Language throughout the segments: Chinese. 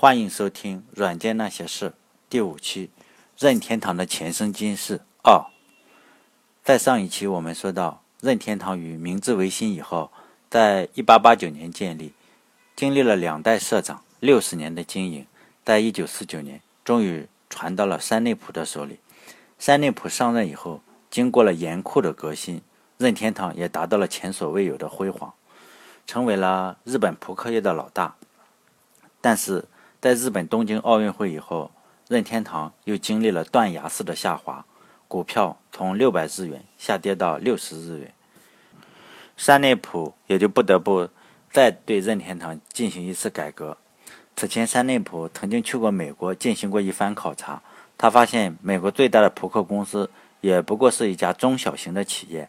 欢迎收听《软件那些事》第五期，任天堂的前生今世二。在上一期我们说到，任天堂与明治维新以后，在一八八九年建立，经历了两代社长六十年的经营，在一九四九年终于传到了山内溥的手里。山内溥上任以后，经过了严酷的革新，任天堂也达到了前所未有的辉煌，成为了日本扑克业的老大。但是，在日本东京奥运会以后，任天堂又经历了断崖式的下滑，股票从六百日元下跌到六十日元。山内溥也就不得不再对任天堂进行一次改革。此前，山内溥曾经去过美国进行过一番考察，他发现美国最大的扑克公司也不过是一家中小型的企业。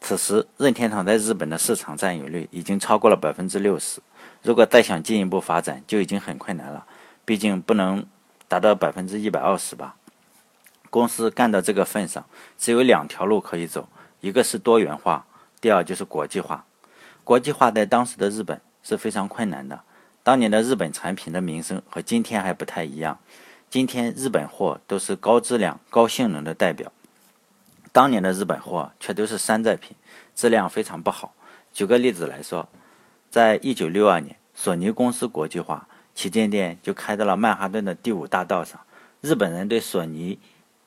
此时，任天堂在日本的市场占有率已经超过了百分之六十。如果再想进一步发展，就已经很困难了。毕竟不能达到百分之一百二十吧。公司干到这个份上，只有两条路可以走：一个是多元化，第二就是国际化。国际化在当时的日本是非常困难的。当年的日本产品的名声和今天还不太一样。今天日本货都是高质量、高性能的代表，当年的日本货却都是山寨品，质量非常不好。举个例子来说。在一九六二年，索尼公司国际化，旗舰店就开在了曼哈顿的第五大道上。日本人对索尼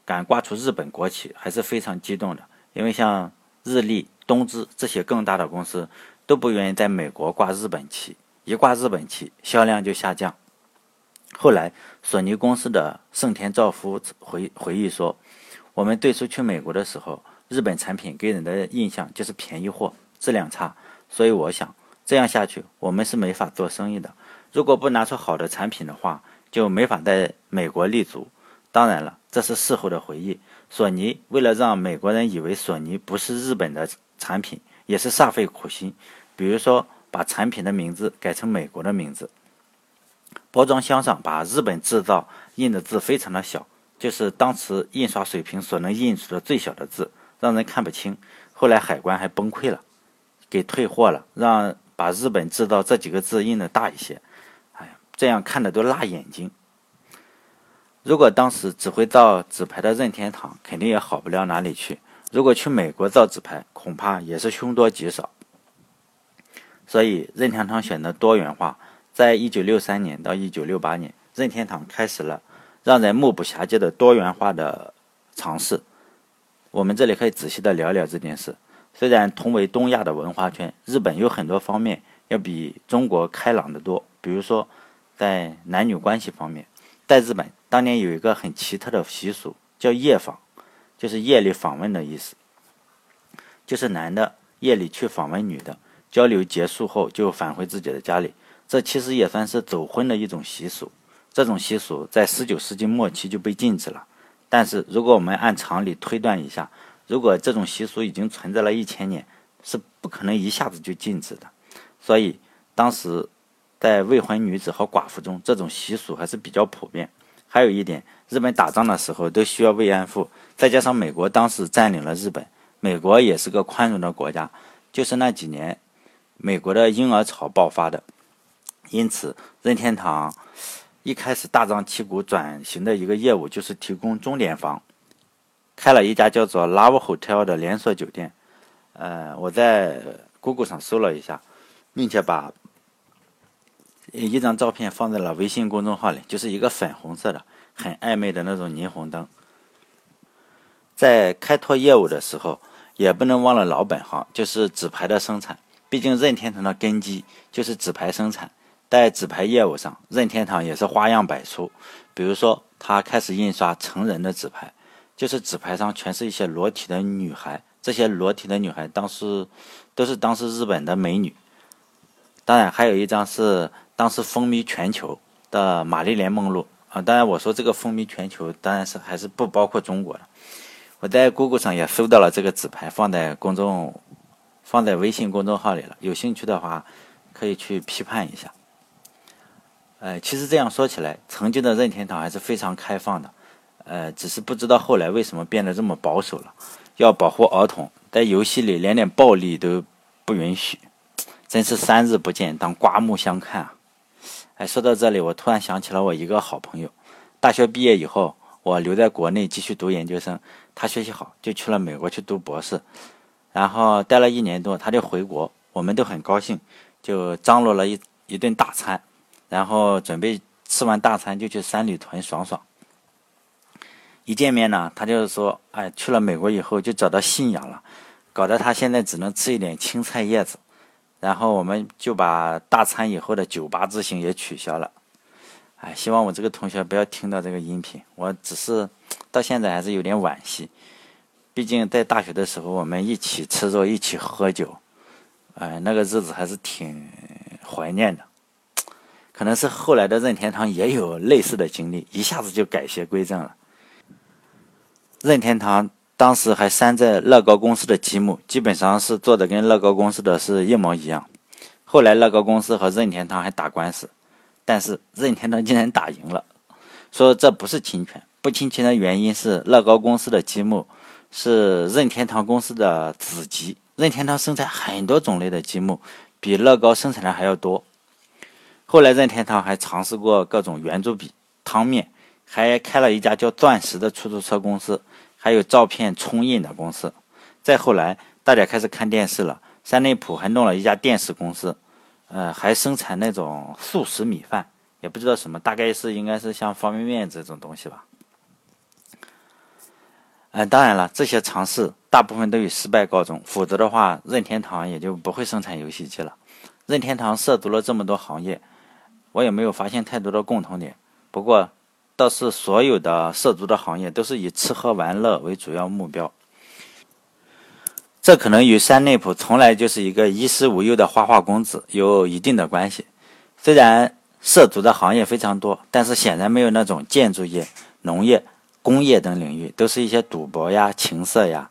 敢挂出日本国旗还是非常激动的，因为像日立、东芝这些更大的公司都不愿意在美国挂日本旗，一挂日本旗，销量就下降。后来，索尼公司的盛田昭夫回回忆说：“我们最初去美国的时候，日本产品给人的印象就是便宜货、质量差，所以我想。”这样下去，我们是没法做生意的。如果不拿出好的产品的话，就没法在美国立足。当然了，这是事后的回忆。索尼为了让美国人以为索尼不是日本的产品，也是煞费苦心。比如说，把产品的名字改成美国的名字，包装箱上把“日本制造”印的字非常的小，就是当时印刷水平所能印出的最小的字，让人看不清。后来海关还崩溃了，给退货了，让。把日本制造这几个字印的大一些，哎，这样看的都辣眼睛。如果当时只会造纸牌的任天堂，肯定也好不了哪里去。如果去美国造纸牌，恐怕也是凶多吉少。所以，任天堂选择多元化。在一九六三年到一九六八年，任天堂开始了让人目不暇接的多元化的尝试。我们这里可以仔细的聊聊这件事。虽然同为东亚的文化圈，日本有很多方面要比中国开朗得多。比如说，在男女关系方面，在日本当年有一个很奇特的习俗，叫夜访，就是夜里访问的意思。就是男的夜里去访问女的，交流结束后就返回自己的家里。这其实也算是走婚的一种习俗。这种习俗在十九世纪末期就被禁止了。但是如果我们按常理推断一下，如果这种习俗已经存在了一千年，是不可能一下子就禁止的。所以当时在未婚女子和寡妇中，这种习俗还是比较普遍。还有一点，日本打仗的时候都需要慰安妇，再加上美国当时占领了日本，美国也是个宽容的国家。就是那几年，美国的婴儿潮爆发的，因此任天堂一开始大张旗鼓转型的一个业务就是提供钟点房。开了一家叫做 Love Hotel 的连锁酒店，呃，我在 Google 上搜了一下，并且把一张照片放在了微信公众号里，就是一个粉红色的、很暧昧的那种霓虹灯。在开拓业务的时候，也不能忘了老本行，就是纸牌的生产。毕竟任天堂的根基就是纸牌生产，在纸牌业务上，任天堂也是花样百出。比如说，他开始印刷成人的纸牌。就是纸牌上全是一些裸体的女孩，这些裸体的女孩当时都是当时日本的美女。当然，还有一张是当时风靡全球的玛丽莲梦露啊。当然，我说这个风靡全球，当然是还是不包括中国的。我在 Google 上也搜到了这个纸牌，放在公众放在微信公众号里了。有兴趣的话，可以去批判一下。呃，其实这样说起来，曾经的任天堂还是非常开放的。呃，只是不知道后来为什么变得这么保守了，要保护儿童，在游戏里连点暴力都不允许，真是三日不见当刮目相看啊！哎，说到这里，我突然想起了我一个好朋友。大学毕业以后，我留在国内继续读研究生，他学习好，就去了美国去读博士。然后待了一年多，他就回国，我们都很高兴，就张罗了一一顿大餐，然后准备吃完大餐就去三里屯爽爽。一见面呢，他就是说，哎，去了美国以后就找到信仰了，搞得他现在只能吃一点青菜叶子。然后我们就把大餐以后的酒吧之行也取消了。哎，希望我这个同学不要听到这个音频，我只是到现在还是有点惋惜。毕竟在大学的时候，我们一起吃肉，一起喝酒，哎，那个日子还是挺怀念的。可能是后来的任天堂也有类似的经历，一下子就改邪归正了。任天堂当时还山寨乐高公司的积木，基本上是做的跟乐高公司的是一模一样。后来乐高公司和任天堂还打官司，但是任天堂竟然打赢了，说这不是侵权，不侵权的原因是乐高公司的积木是任天堂公司的子集，任天堂生产很多种类的积木，比乐高生产的还要多。后来任天堂还尝试过各种圆珠笔、汤面。还开了一家叫“钻石”的出租车公司，还有照片冲印的公司。再后来，大家开始看电视了，三内普还弄了一家电视公司，呃，还生产那种速食米饭，也不知道什么，大概是应该是像方便面这种东西吧。嗯，当然了，这些尝试大部分都以失败告终，否则的话，任天堂也就不会生产游戏机了。任天堂涉足了这么多行业，我也没有发现太多的共同点。不过，倒是所有的涉足的行业都是以吃喝玩乐为主要目标，这可能与山内普从来就是一个衣食无忧的花花公子有一定的关系。虽然涉足的行业非常多，但是显然没有那种建筑业、农业、工业等领域，都是一些赌博呀、情色呀，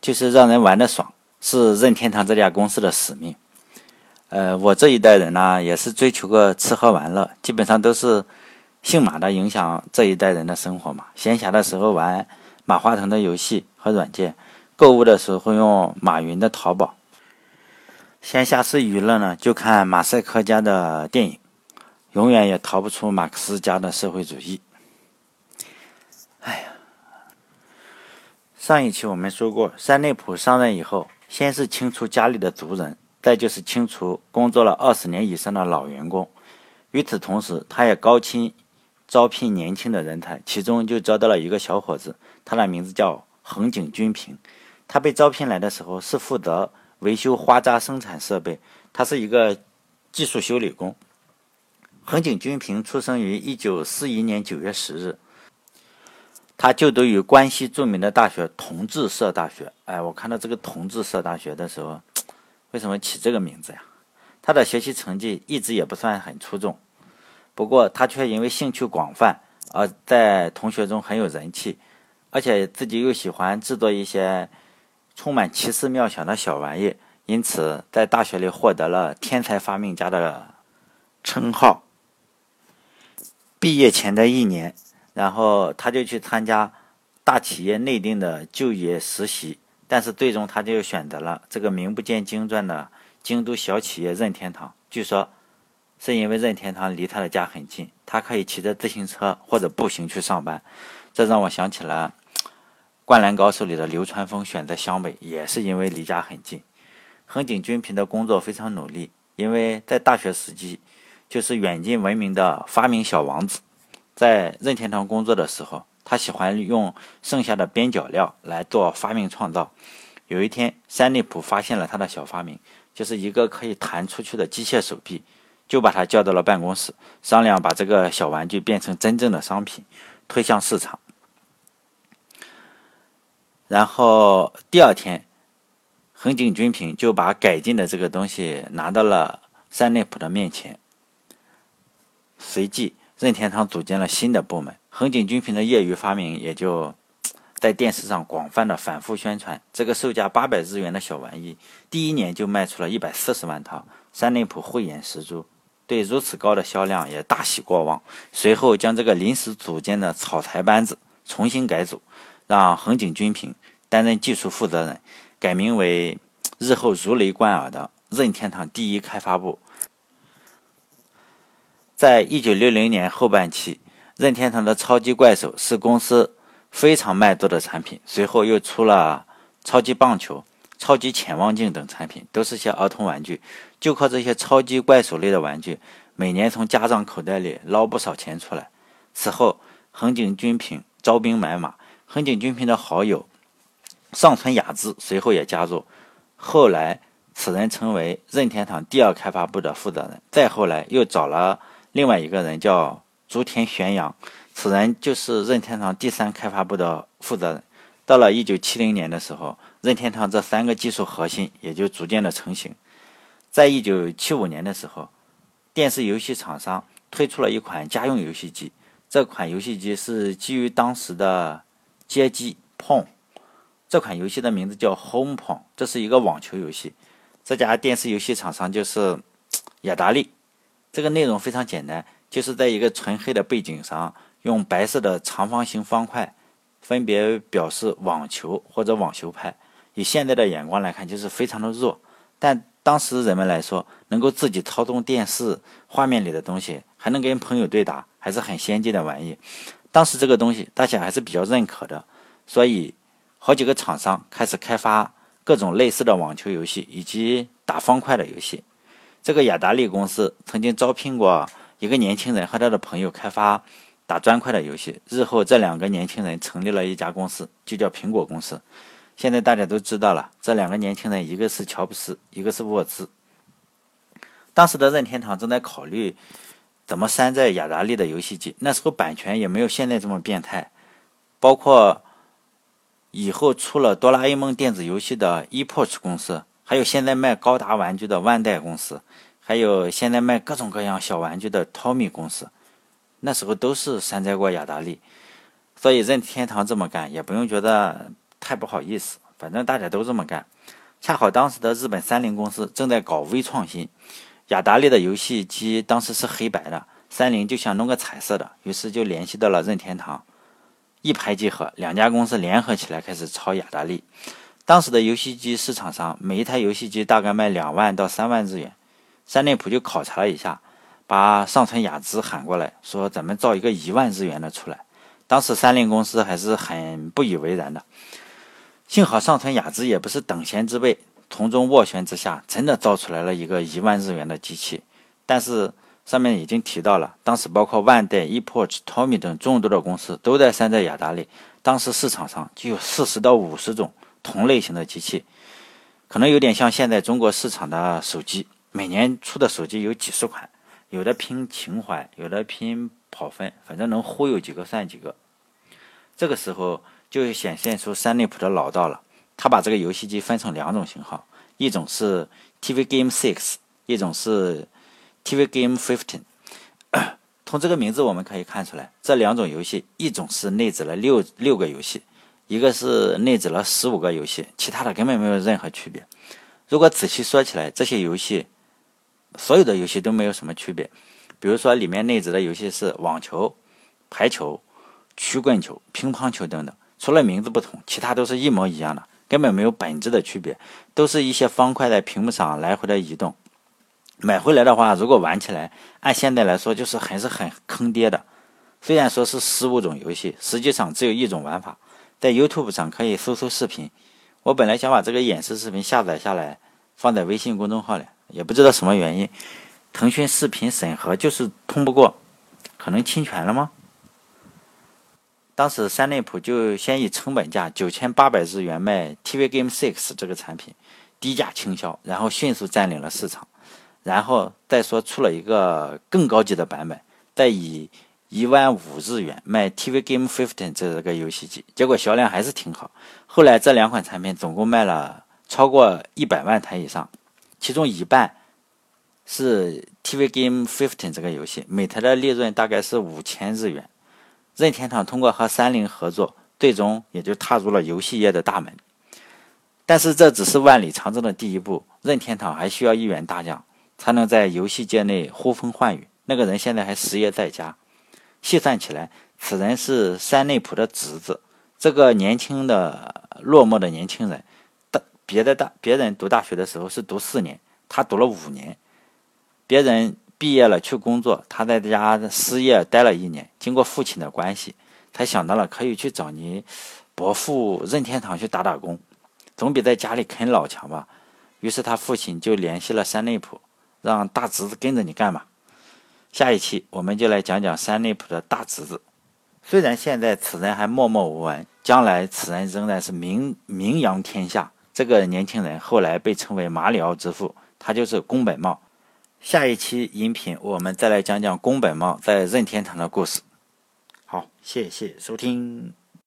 就是让人玩的爽，是任天堂这家公司的使命。呃，我这一代人呢，也是追求个吃喝玩乐，基本上都是。姓马的影响这一代人的生活嘛？闲暇的时候玩马化腾的游戏和软件，购物的时候用马云的淘宝。闲暇时娱乐呢，就看马赛克家的电影，永远也逃不出马克思家的社会主义。哎呀，上一期我们说过，山内溥上任以后，先是清除家里的族人，再就是清除工作了二十年以上的老员工。与此同时，他也高薪。招聘年轻的人才，其中就招到了一个小伙子，他的名字叫横井军平。他被招聘来的时候是负责维修花扎生产设备，他是一个技术修理工。横井军平出生于一九四一年九月十日，他就读于关西著名的大学同志社大学。哎，我看到这个同志社大学的时候，为什么起这个名字呀？他的学习成绩一直也不算很出众。不过他却因为兴趣广泛而在同学中很有人气，而且自己又喜欢制作一些充满奇思妙想的小玩意，因此在大学里获得了天才发明家的称号。毕业前的一年，然后他就去参加大企业内定的就业实习，但是最终他就选择了这个名不见经传的京都小企业任天堂。据说。是因为任天堂离他的家很近，他可以骑着自行车或者步行去上班。这让我想起了《灌篮高手》里的流川枫选择湘北，也是因为离家很近。横井军平的工作非常努力，因为在大学时期就是远近闻名的发明小王子。在任天堂工作的时候，他喜欢用剩下的边角料来做发明创造。有一天，山内普发现了他的小发明，就是一个可以弹出去的机械手臂。就把他叫到了办公室，商量把这个小玩具变成真正的商品，推向市场。然后第二天，横井军平就把改进的这个东西拿到了三内溥的面前。随即，任天堂组建了新的部门，横井军平的业余发明也就在电视上广泛的反复宣传。这个售价八百日元的小玩意，第一年就卖出了一百四十万套，三内溥慧眼识珠。对如此高的销量也大喜过望，随后将这个临时组建的草台班子重新改组，让横井军平担任技术负责人，改名为日后如雷贯耳的任天堂第一开发部。在一九六零年后半期，任天堂的超级怪手是公司非常卖座的产品。随后又出了超级棒球、超级潜望镜等产品，都是些儿童玩具。就靠这些超级怪手类的玩具，每年从家长口袋里捞不少钱出来。此后，横井军平招兵买马，横井军平的好友上村雅之随后也加入。后来，此人成为任天堂第二开发部的负责人。再后来，又找了另外一个人叫竹田玄阳，此人就是任天堂第三开发部的负责人。到了一九七零年的时候，任天堂这三个技术核心也就逐渐的成型。在一九七五年的时候，电视游戏厂商推出了一款家用游戏机。这款游戏机是基于当时的街机 Pong，这款游戏的名字叫 Home Pong，这是一个网球游戏。这家电视游戏厂商就是 雅达利。这个内容非常简单，就是在一个纯黑的背景上，用白色的长方形方块分别表示网球或者网球拍。以现在的眼光来看，就是非常的弱，但当时人们来说，能够自己操纵电视画面里的东西，还能跟朋友对打。还是很先进的玩意，当时这个东西大家还是比较认可的，所以好几个厂商开始开发各种类似的网球游戏以及打方块的游戏。这个雅达利公司曾经招聘过一个年轻人和他的朋友开发打砖块的游戏，日后这两个年轻人成立了一家公司，就叫苹果公司。现在大家都知道了，这两个年轻人一个是乔布斯，一个是沃兹。当时的任天堂正在考虑。怎么山寨雅达利的游戏机？那时候版权也没有现在这么变态，包括以后出了哆啦 A 梦电子游戏的 ePoch 公司，还有现在卖高达玩具的万代公司，还有现在卖各种各样小玩具的 Tommy 公司，那时候都是山寨过雅达利，所以任天堂这么干也不用觉得太不好意思，反正大家都这么干。恰好当时的日本三菱公司正在搞微创新。雅达利的游戏机当时是黑白的，三菱就想弄个彩色的，于是就联系到了任天堂，一拍即合，两家公司联合起来开始抄雅达利。当时的游戏机市场上，每一台游戏机大概卖两万到三万日元。三菱普就考察了一下，把上村雅之喊过来，说咱们造一个一万日元的出来。当时三菱公司还是很不以为然的，幸好上村雅之也不是等闲之辈。从中斡旋之下，真的造出来了一个一万日元的机器。但是上面已经提到了，当时包括万代、ePoch、Tommy 等众多的公司都在山寨雅达利。当时市场上就有四十到五十种同类型的机器，可能有点像现在中国市场的手机。每年出的手机有几十款，有的拼情怀，有的拼跑分，反正能忽悠几个算几个。这个时候就显现出三内普的老道了。他把这个游戏机分成两种型号，一种是 TV Game Six，一种是 TV Game Fifteen。从这个名字我们可以看出来，这两种游戏，一种是内置了六六个游戏，一个是内置了十五个游戏，其他的根本没有任何区别。如果仔细说起来，这些游戏所有的游戏都没有什么区别。比如说里面内置的游戏是网球、排球、曲棍球、乒乓球等等，除了名字不同，其他都是一模一样的。根本没有本质的区别，都是一些方块在屏幕上来回的移动。买回来的话，如果玩起来，按现在来说就是还是很坑爹的。虽然说是十五种游戏，实际上只有一种玩法。在 YouTube 上可以搜搜视频。我本来想把这个演示视频下载下来，放在微信公众号里，也不知道什么原因，腾讯视频审核就是通不过，可能侵权了吗？当时三内普就先以成本价九千八百日元卖 TV Game Six 这个产品，低价倾销，然后迅速占领了市场。然后再说出了一个更高级的版本，再以一万五日元卖 TV Game Fifteen 这个游戏机，结果销量还是挺好。后来这两款产品总共卖了超过一百万台以上，其中一半是 TV Game Fifteen 这个游戏，每台的利润大概是五千日元。任天堂通过和三菱合作，最终也就踏入了游戏业的大门。但是这只是万里长征的第一步，任天堂还需要一员大将，才能在游戏界内呼风唤雨。那个人现在还失业在家。细算起来，此人是山内普的侄子。这个年轻的落寞的年轻人，大别的大别人读大学的时候是读四年，他读了五年。别人。毕业了去工作，他在家失业待了一年。经过父亲的关系，他想到了可以去找你伯父任天堂去打打工，总比在家里啃老强吧。于是他父亲就联系了山内溥，让大侄子跟着你干吧。下一期我们就来讲讲山内溥的大侄子。虽然现在此人还默默无闻，将来此人仍然是名名扬天下。这个年轻人后来被称为马里奥之父，他就是宫本茂。下一期音频我们再来讲讲宫本茂在任天堂的故事。好，谢谢收听。